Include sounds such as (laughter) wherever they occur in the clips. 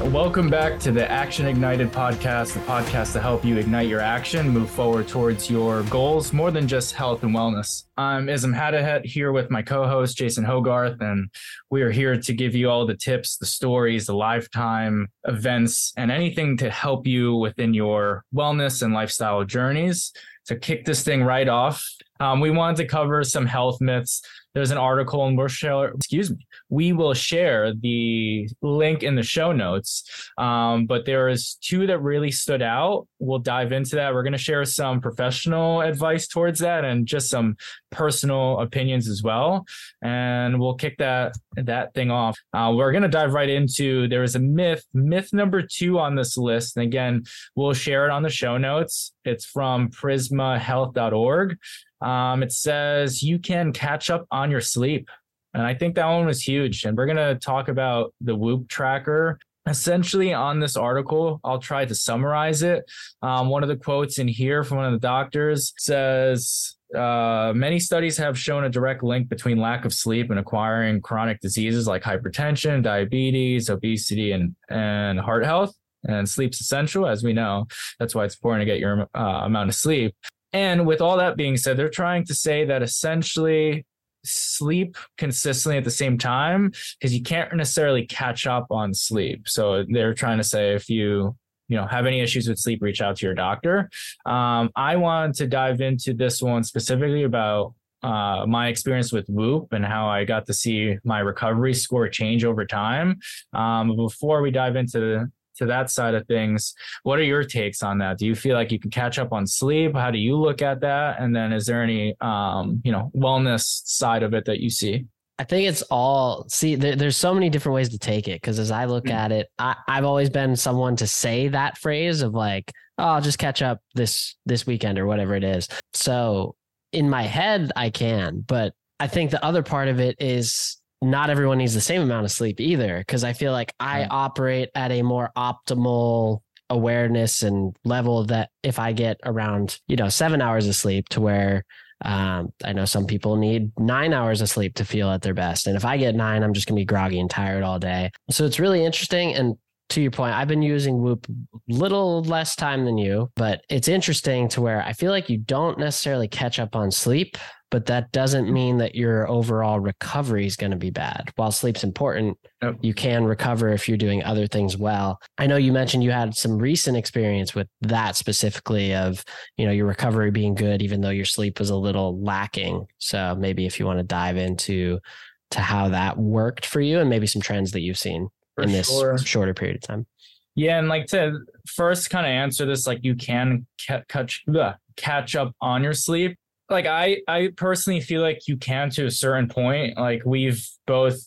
Welcome back to the Action Ignited podcast, the podcast to help you ignite your action, move forward towards your goals, more than just health and wellness. I'm Ism Hadahet here with my co-host Jason Hogarth, and we are here to give you all the tips, the stories, the lifetime events, and anything to help you within your wellness and lifestyle journeys. To kick this thing right off, um, we wanted to cover some health myths there's an article and we'll share excuse me we will share the link in the show notes. Um, but there is two that really stood out. We'll dive into that. We're going to share some professional advice towards that and just some personal opinions as well. And we'll kick that that thing off. Uh, we're going to dive right into there is a myth myth number two on this list. And again we'll share it on the show notes. It's from prismahealth.org um, it says you can catch up on your sleep. And I think that one was huge. And we're going to talk about the Whoop tracker. Essentially, on this article, I'll try to summarize it. Um, one of the quotes in here from one of the doctors says, uh, many studies have shown a direct link between lack of sleep and acquiring chronic diseases like hypertension, diabetes, obesity, and, and heart health. And sleep's essential, as we know. That's why it's important to get your uh, amount of sleep. And with all that being said, they're trying to say that essentially sleep consistently at the same time because you can't necessarily catch up on sleep. So they're trying to say if you you know have any issues with sleep, reach out to your doctor. Um, I want to dive into this one specifically about uh, my experience with Whoop and how I got to see my recovery score change over time. Um, before we dive into to that side of things. What are your takes on that? Do you feel like you can catch up on sleep? How do you look at that? And then is there any um, you know, wellness side of it that you see? I think it's all see. There, there's so many different ways to take it because as I look mm-hmm. at it, I, I've always been someone to say that phrase of like, "Oh, I'll just catch up this this weekend or whatever it is." So in my head, I can, but I think the other part of it is not everyone needs the same amount of sleep either because i feel like i right. operate at a more optimal awareness and level that if i get around you know seven hours of sleep to where um, i know some people need nine hours of sleep to feel at their best. And if i get nine i'm just going to be groggy and tired all day. So it's really interesting. And to your point, I've been using Whoop little less time than you, but it's interesting to where I feel like you don't necessarily catch up on sleep but that doesn't mean that your overall recovery is going to be bad. While sleep's important, yep. you can recover if you're doing other things well. I know you mentioned you had some recent experience with that specifically of, you know, your recovery being good even though your sleep was a little lacking. So maybe if you want to dive into to how that worked for you and maybe some trends that you've seen for in this sure. shorter period of time. Yeah, and like to first kind of answer this, like you can catch catch up on your sleep like I I personally feel like you can to a certain point. Like we've both,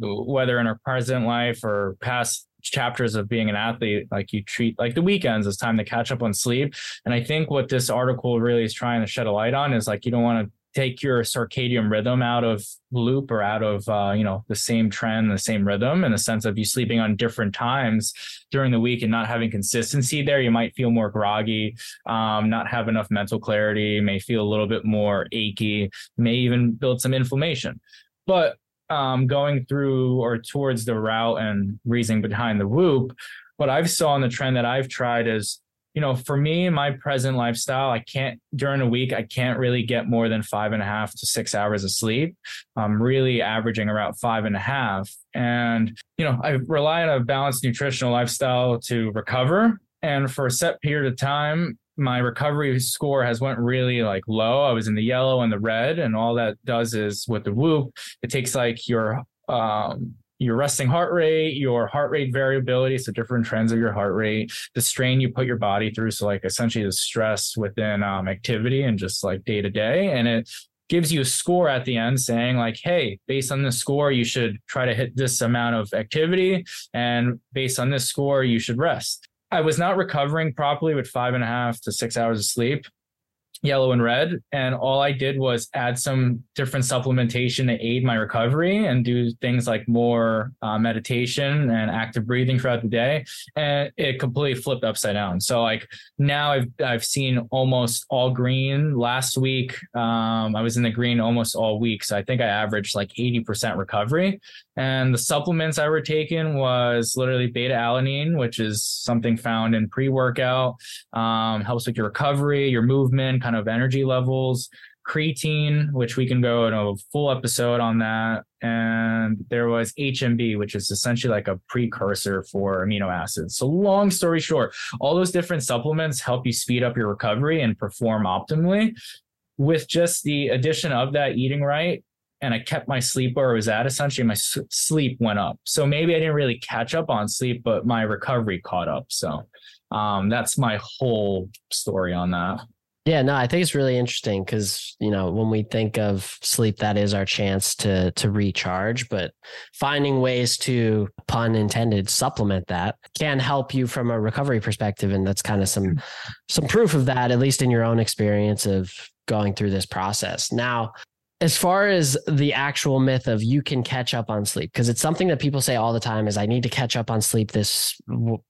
whether in our present life or past chapters of being an athlete, like you treat like the weekends as time to catch up on sleep. And I think what this article really is trying to shed a light on is like you don't want to take your circadian rhythm out of loop or out of uh, you know the same trend the same rhythm in the sense of you sleeping on different times during the week and not having consistency there you might feel more groggy um, not have enough mental clarity may feel a little bit more achy may even build some inflammation. But um, going through or towards the route and reasoning behind the whoop what i've saw in the trend that i've tried is you know, for me, my present lifestyle, I can't during a week, I can't really get more than five and a half to six hours of sleep. I'm really averaging around five and a half. And, you know, I rely on a balanced nutritional lifestyle to recover. And for a set period of time, my recovery score has went really like low. I was in the yellow and the red, and all that does is with the whoop, it takes like your um, your resting heart rate, your heart rate variability, so different trends of your heart rate, the strain you put your body through, so like essentially the stress within um, activity and just like day to day, and it gives you a score at the end saying like, hey, based on this score, you should try to hit this amount of activity, and based on this score, you should rest. I was not recovering properly with five and a half to six hours of sleep. Yellow and red and all i did was add some different supplementation to aid my recovery and do things like more uh, meditation and active breathing throughout the day and it completely flipped upside down. So like now i've i've seen almost all green. Last week um, i was in the green almost all week so i think i averaged like 80% recovery. And the supplements I were taking was literally beta alanine, which is something found in pre workout, um, helps with your recovery, your movement, kind of energy levels. Creatine, which we can go in a full episode on that. And there was HMB, which is essentially like a precursor for amino acids. So, long story short, all those different supplements help you speed up your recovery and perform optimally. With just the addition of that eating right, and I kept my sleep where it was at. Essentially, my sleep went up. So maybe I didn't really catch up on sleep, but my recovery caught up. So um, that's my whole story on that. Yeah, no, I think it's really interesting because you know when we think of sleep, that is our chance to to recharge. But finding ways to, pun intended, supplement that can help you from a recovery perspective, and that's kind of some some proof of that, at least in your own experience of going through this process. Now, as far as the actual myth of you can catch up on sleep because it's something that people say all the time is i need to catch up on sleep this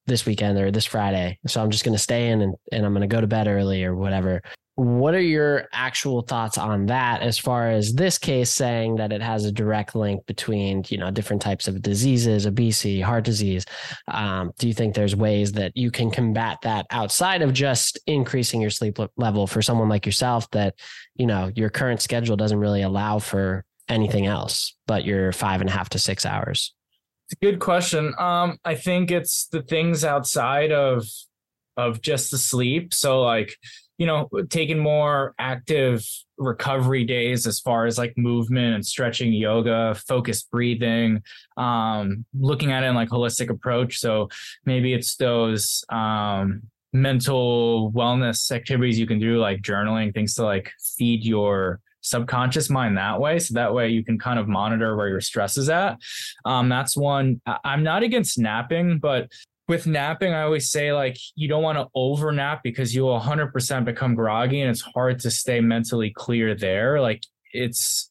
this weekend or this friday so i'm just going to stay in and, and i'm going to go to bed early or whatever what are your actual thoughts on that as far as this case saying that it has a direct link between you know different types of diseases obesity heart disease? Um, do you think there's ways that you can combat that outside of just increasing your sleep level for someone like yourself that you know your current schedule doesn't really allow for anything else but your five and a half to six hours? It's a good question. Um, i think it's the things outside of of just the sleep. So like you know, taking more active recovery days as far as like movement and stretching, yoga, focused breathing, um, looking at it in like holistic approach. So maybe it's those um, mental wellness activities you can do, like journaling, things to like feed your subconscious mind that way. So that way you can kind of monitor where your stress is at. Um, that's one. I'm not against napping, but with napping, I always say like you don't want to over nap because you will 100% become groggy and it's hard to stay mentally clear there. Like it's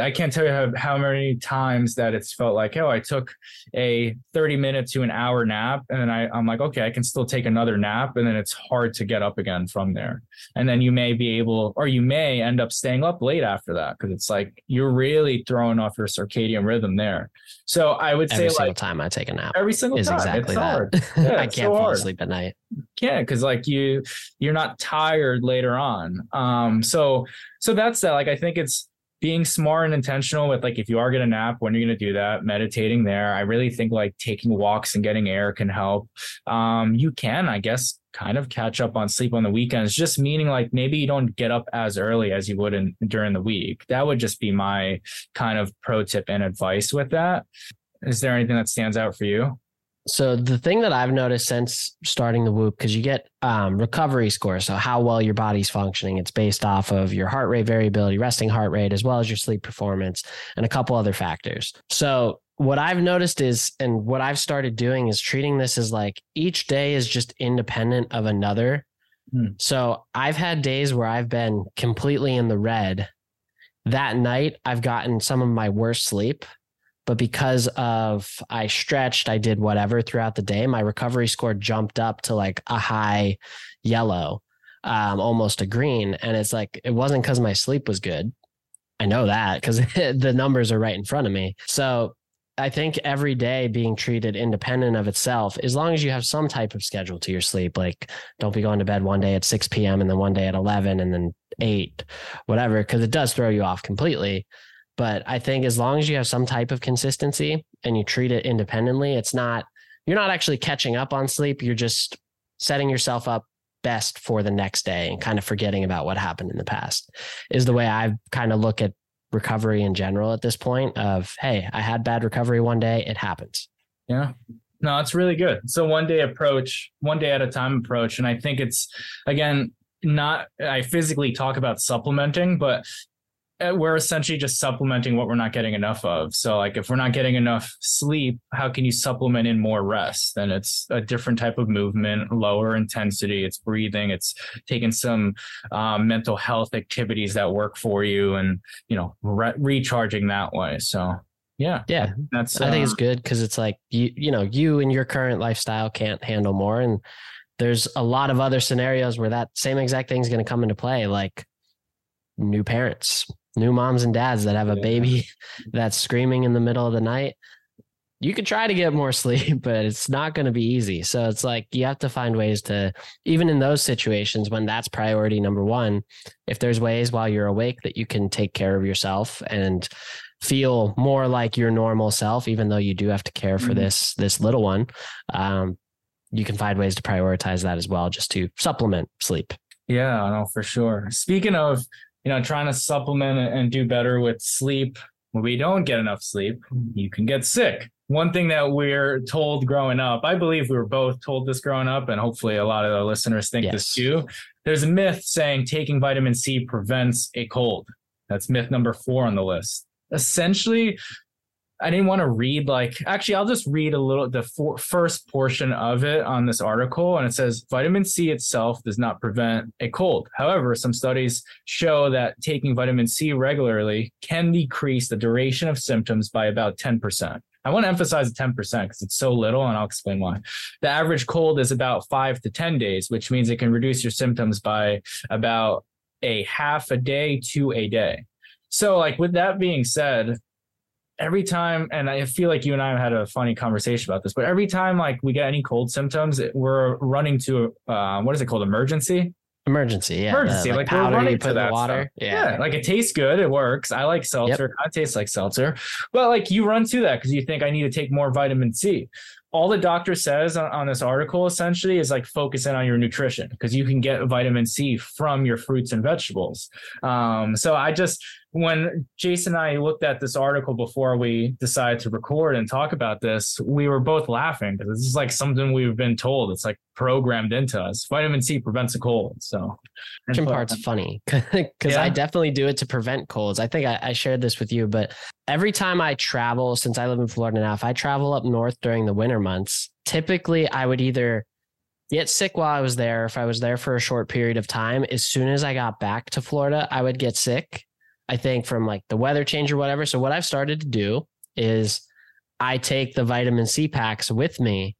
I can't tell you how, how many times that it's felt like, oh, I took a 30 minute to an hour nap. And then I, I'm like, okay, I can still take another nap. And then it's hard to get up again from there. And then you may be able, or you may end up staying up late after that because it's like you're really throwing off your circadian rhythm there. So I would every say, single like, time I take a nap, every single is time. exactly it's that. hard. (laughs) Yeah, I can't so fall asleep at night. can't because like you you're not tired later on um so so that's that like i think it's being smart and intentional with like if you are going to nap when you're going to do that meditating there i really think like taking walks and getting air can help. Um you can i guess kind of catch up on sleep on the weekends just meaning like maybe you don't get up as early as you would in during the week. That would just be my kind of pro tip and advice with that. Is there anything that stands out for you So the thing that I've noticed since starting the Whoop, because you get um, recovery score, so how well your body's functioning. It's based off of your heart rate variability, resting heart rate, as well as your sleep performance, and a couple other factors. So what I've noticed is, and what I've started doing is treating this as like each day is just independent of another. Hmm. So I've had days where I've been completely in the red. That night, I've gotten some of my worst sleep but because of I stretched, I did whatever throughout the day, my recovery score jumped up to like a high yellow, um, almost a green. And it's like it wasn't because my sleep was good. I know that because (laughs) the numbers are right in front of me. So I think every day being treated independent of itself, as long as you have some type of schedule to your sleep, like don't be going to bed one day at 6 p.m. and then one day at 11 and then eight, whatever, because it does throw you off completely. But I think as long as you have some type of consistency and you treat it independently, it's not, you're not actually catching up on sleep. You're just setting yourself up best for the next day and kind of forgetting about what happened in the past is the way I kind of look at recovery in general at this point of, Hey, I had bad recovery one day. It happens. Yeah. No, it's really good. A one day approach, one day at a time approach. And I think it's, again, not, I physically talk about supplementing, but we're essentially just supplementing what we're not getting enough of. So, like, if we're not getting enough sleep, how can you supplement in more rest? Then it's a different type of movement, lower intensity. It's breathing. It's taking some um, mental health activities that work for you, and you know, re- recharging that way. So, yeah, yeah, that's. I think it's uh, good because it's like you, you know, you and your current lifestyle can't handle more, and there's a lot of other scenarios where that same exact thing is going to come into play, like new parents new moms and dads that have a yeah. baby (laughs) that's screaming in the middle of the night you could try to get more sleep (laughs) but it's not going to be easy so it's like you have to find ways to even in those situations when that's priority number one if there's ways while you're awake that you can take care of yourself and feel more like your normal self even though you do have to care for mm-hmm. this this little one um, you can find ways to prioritize that as well just to supplement sleep yeah no for sure speaking of you know, trying to supplement and do better with sleep. When we don't get enough sleep, you can get sick. One thing that we're told growing up, I believe we were both told this growing up, and hopefully a lot of the listeners think yes. this too. There's a myth saying taking vitamin C prevents a cold. That's myth number four on the list. Essentially, I didn't want to read like actually I'll just read a little the for, first portion of it on this article and it says vitamin C itself does not prevent a cold. However, some studies show that taking vitamin C regularly can decrease the duration of symptoms by about 10%. I want to emphasize the 10% because it's so little and I'll explain why. The average cold is about 5 to 10 days, which means it can reduce your symptoms by about a half a day to a day. So like with that being said, every time, and I feel like you and I have had a funny conversation about this, but every time like we get any cold symptoms, we're running to uh, what is it called? Emergen-C. Emergen-C, yeah. Emergen-C, the, like, like powder you put in the water. Yeah. yeah. like it tastes good, it works. I like seltzer. Yep. It tastes like seltzer, but like you run to that because you think I need to take more vitamin C all the doctor says on, on, this article essentially is like focus in on your nutrition because you can get vitamin C from your fruits and vegetables. Um, so I just when Jason and I looked at this article before we decided to record and talk about this, we were both laughing because this is like something we've been told. It's like programmed into us. Vitamin C prevents a cold. So, Jim part's funny (laughs) because yeah. I definitely do it to prevent colds. I think I, I shared this with you, but every time I travel, since I live in Florida now, if I travel up north during the winter months, typically I would either get sick while I was there. If I was there for a short period of time, as soon as I got back to Florida, I would get sick. I think from like the weather change or whatever. So what I've started to do is I take the vitamin C packs with me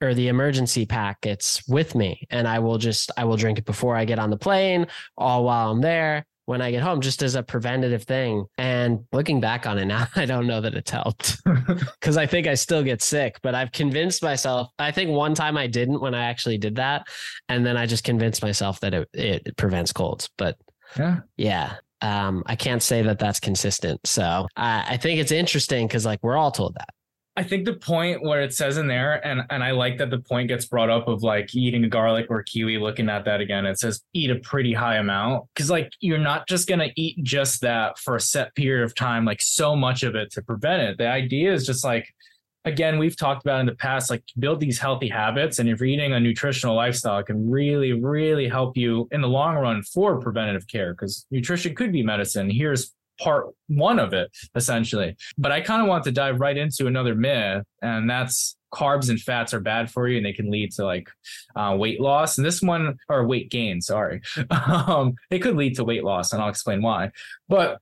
or the Emergen-C packets with me and I will just I will drink it before I get on the plane all while I'm there when I get home just as a preventative thing. And looking back on it now, (laughs) I don't know that it's helped (laughs) because I think I still get sick, but I've convinced myself. I think one time I didn't when I actually did that. And then I just convinced myself that it, it prevents colds. But yeah. Yeah. Um, I can't say that that's consistent. So I, I think it's interesting because like we're all told that. I think the point where it says in there, and and I like that the point gets brought up of like eating a garlic or kiwi. Looking at that again, it says eat a pretty high amount because like you're not just gonna eat just that for a set period of time, like so much of it to prevent it. The idea is just like again we've talked about in the past like build these healthy habits and if you're eating a nutritional lifestyle it can really really help you in the long run for preventative care because nutrition could be medicine here's part one of it essentially. But I kind of want to dive right into another myth, and that's carbs and fats are bad for you and they can lead to like uh, weight loss. And this one, or weight gain, sorry, (laughs) um, it could lead to weight loss, and I'll explain why. But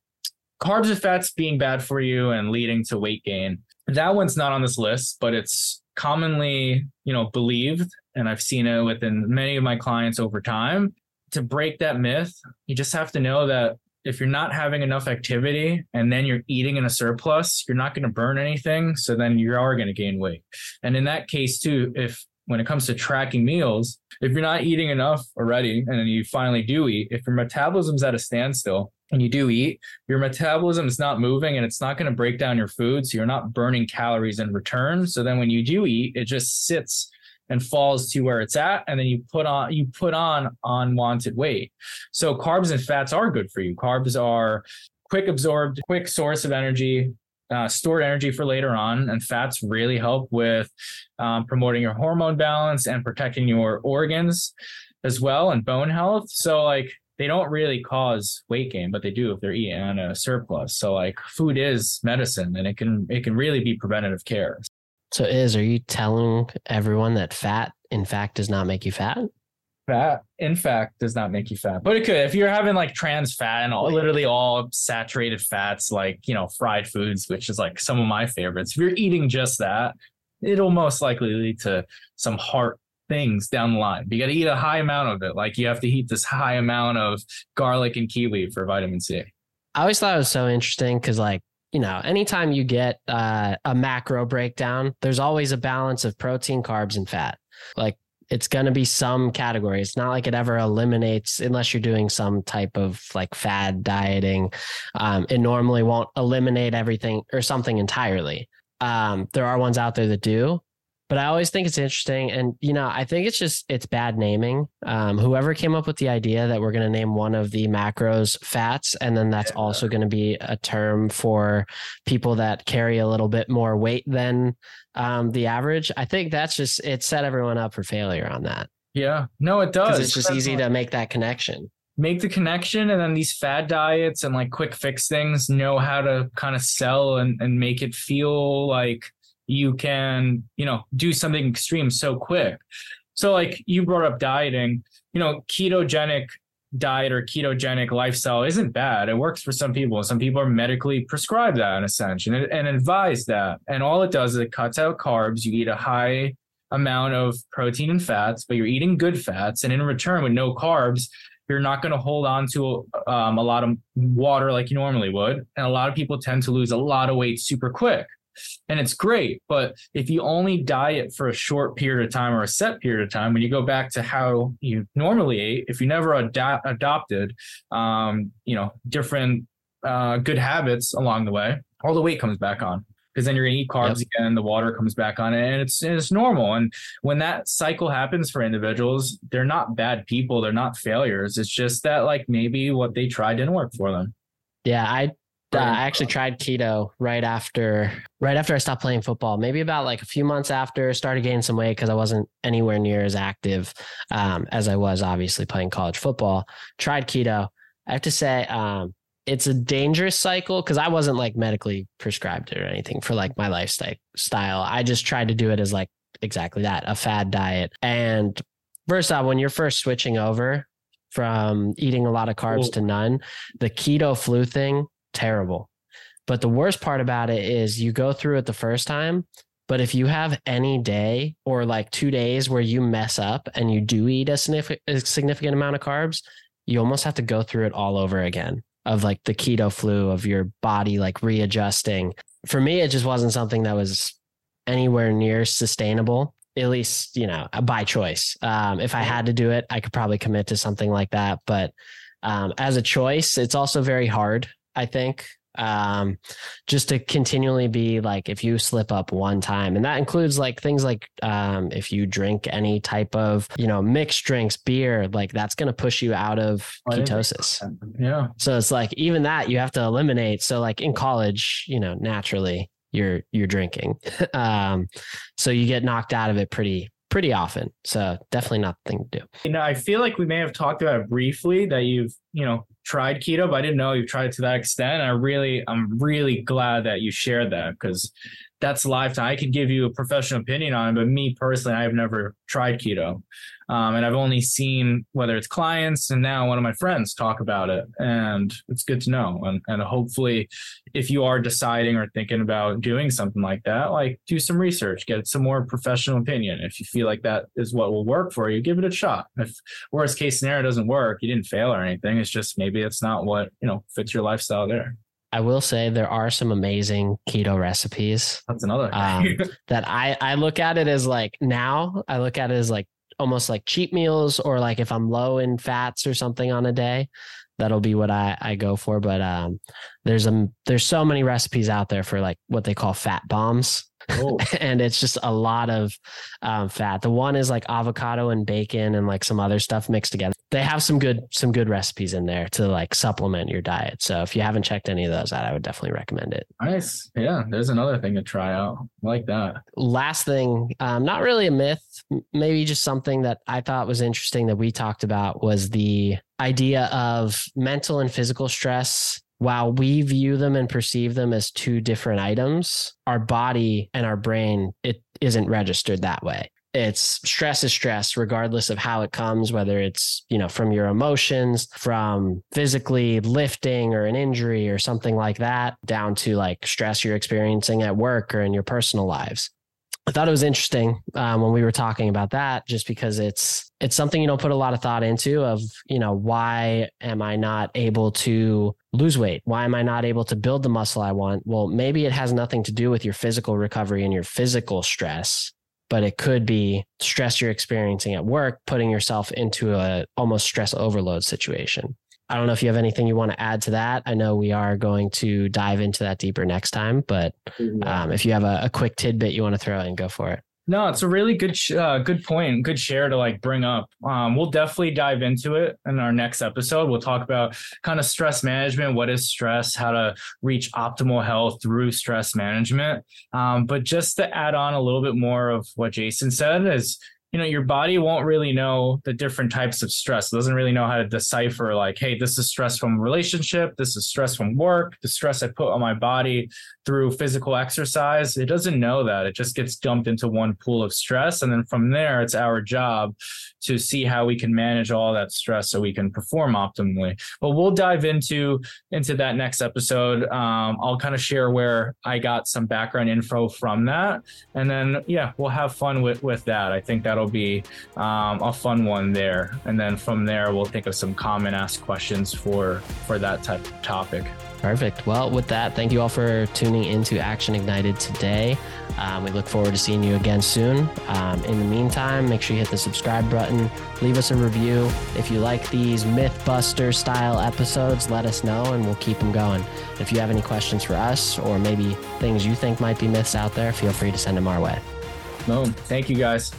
carbs and fats being bad for you and leading to weight gain, that one's not on this list, but it's commonly, you know, believed, and I've seen it within many of my clients over time. To break that myth, you just have to know that if you're not having enough activity and then you're eating in a surplus, you're not going to burn anything. So then you are going to gain weight. And in that case, too, if when it comes to tracking meals, if you're not eating enough already and then you finally do eat, if your metabolism's at a standstill and you do eat, your metabolism is not moving and it's not going to break down your food. So you're not burning calories in return. So then when you do eat, it just sits and falls to where it's at and then you put on you put on unwanted weight so carbs and fats are good for you carbs are quick absorbed quick source of energy uh, stored energy for later on and fats really help with um, promoting your hormone balance and protecting your organs as well and bone health so like they don't really cause weight gain, but they do if they're eating on a surplus. So like food is medicine and it can it can really be preventative care. So is are you telling everyone that fat in fact does not make you fat? Fat, in fact, does not make you fat, but it could. If you're having like trans fat and all, literally all saturated fats, like you know fried foods, which is like some of my favorites. If you're eating just that, it'll most likely lead to some heart things down the line. You got to eat a high amount of it. Like you have to eat this high amount of garlic and kiwi for vitamin C. I always thought it was so interesting because, like, you know, anytime you get uh, a macro breakdown, there's always a balance of protein, carbs, and fat. Like, it's going to be some category. It's not like it ever eliminates unless you're doing some type of like fad dieting. Um, it normally won't eliminate everything or something entirely. Um, there are ones out there that do, but I always think it's interesting. And, you know, I think it's just, it's bad naming. Um, whoever came up with the idea that we're going to name one of the macros fats, and then that's also going to be a term for people that carry a little bit more weight than um, the average. I think that's just, it set everyone up for failure on that. Yeah. No, it does. It's just easy to make that connection make the connection and then these fad diets and like quick fix things know how to kind of sell and, and make it feel like you can, you know, do something extreme so quick. So like you brought up dieting, you know, ketogenic diet or ketogenic lifestyle isn't bad. It works for some people. Some people are medically prescribed that in a sense and, and advise that. And all it does is it cuts out carbs. You eat a high amount of protein and fats, but you're eating good fats. And in return, with no carbs, you're not going to hold on to um, a lot of water like you normally would. And a lot of people tend to lose a lot of weight super quick and it's great. But if you only diet for a short period of time or a set period of time, when you go back to how you normally ate, if you never ad- adopted, um, you know, different uh, good habits along the way, all the weight comes back on because then you're gonna eat carbs yep. again, the water comes back on it, and it's it's normal. And when that cycle happens for individuals, they're not bad people, they're not failures. It's just that like maybe what they tried didn't work for them. Yeah, I uh, I actually tried keto right after right after I stopped playing football. Maybe about like a few months after, started gaining some weight because I wasn't anywhere near as active um, as I was obviously playing college football. Tried keto. I have to say, um, it's a dangerous cycle because I wasn't like medically prescribed it or anything for like my lifestyle. I just tried to do it as like exactly that, a fad diet. And first off, when you're first switching over from eating a lot of carbs to none, the keto flu thing terrible. But the worst part about it is you go through it the first time, but if you have any day or like two days where you mess up and you do eat a significant, amount of carbs, you almost have to go through it all over again of like the keto flu of your body like readjusting. For me, it just wasn't something that was anywhere near sustainable at least you know by choice um, if i had to do it i could probably commit to something like that but um, as a choice it's also very hard I think. Um, just to continually be like, if you slip up one time, and that includes like things like um, if you drink any type of, you know, mixed drinks, beer, like that's going to push you out of ketosis. Yeah. So it's like, even that you have to eliminate. So, like in college, you know, naturally you're, you're drinking. (laughs) um, so you get knocked out of it pretty, pretty often. So definitely not the thing to do. You know, I feel like we may have talked about it briefly that you've, you know, tried keto, but I didn't know you tried it to that extent. I really, I'm really glad that you shared that because that's lifetime. I could give you a professional opinion on it, but me personally, I've never tried keto. Um, and I've only seen whether it's clients and now one of my friends talk about it. And it's good to know. And, and hopefully, if you are deciding or thinking about doing something like that, like do some research, get some more professional opinion. If you feel like that is what will work for you, give it a shot. If worst case scenario doesn't work, you didn't fail or anything. It's just maybe it's not what, you know, fits your lifestyle there. I will say there are some amazing keto recipes. That's another um, (laughs) that I I look at it as like now I look at it as like almost like cheat meals or like if I'm low in fats or something on a day, that'll be what I, I go for. But um, there's a there's so many recipes out there for like what they call fat bombs. Oh. (laughs) and it's just a lot of um, fat. The one is like avocado and bacon and like some other stuff mixed together. They have some good some good recipes in there to like supplement your diet. So if you haven't checked any of those out, I would definitely recommend it. Nice. Yeah, there's another thing to try out. I like that. Last thing, um, not really a myth, maybe just something that I thought was interesting that we talked about was the idea of mental and physical stress while we view them and perceive them as two different items, our body and our brain, it isn't registered that way. It's stress is stress, regardless of how it comes, whether it's, you know, from your emotions, from physically lifting or an injury or something like that, down to like stress you're experiencing at work or in your personal lives. I thought it was interesting um, when we were talking about that, just because it's it's something you don't put a lot of thought into. Of you know, why am I not able to lose weight? Why am I not able to build the muscle I want? Well, maybe it has nothing to do with your physical recovery and your physical stress, but it could be stress you're experiencing at work, putting yourself into a almost stress overload situation. I don't know if you have anything you want to add to that. I know we are going to dive into that deeper next time, but um, if you have a, a, quick tidbit you want to throw in, go for it. No, it's a really good, uh, good point, good share to like bring up. Um, we'll definitely dive into it in our next episode. We'll talk about kind of stress management, what is stress, how to reach optimal health through stress management. Um, but just to add on a little bit more of what Jason said is you know your body won't really know the different types of stress. It doesn't really know how to decipher like hey this is stress from relationship this is stress from work the stress i put on my body through physical exercise. It doesn't know that. It just gets dumped into one pool of stress. And then from there it's our job to see how we can manage all that stress so we can perform optimally. But we'll dive into into that next episode. Um, i'll kind of share where i got some background info from that. And then yeah we'll have fun with with that. I think that'll that'll be um, a fun one there. And then from there, we'll think of some common asked questions for for that type of topic. Perfect. Well, with that, thank you all for tuning into Action Ignited today. Um, we look forward to seeing you again soon. Um, in the meantime, make sure you hit the subscribe button, leave us a review. If you like these Mythbuster style episodes, let us know and we'll keep them going. If you have any questions for us or maybe things you think might be myths out there, feel free to send them our way. Boom. Thank you guys.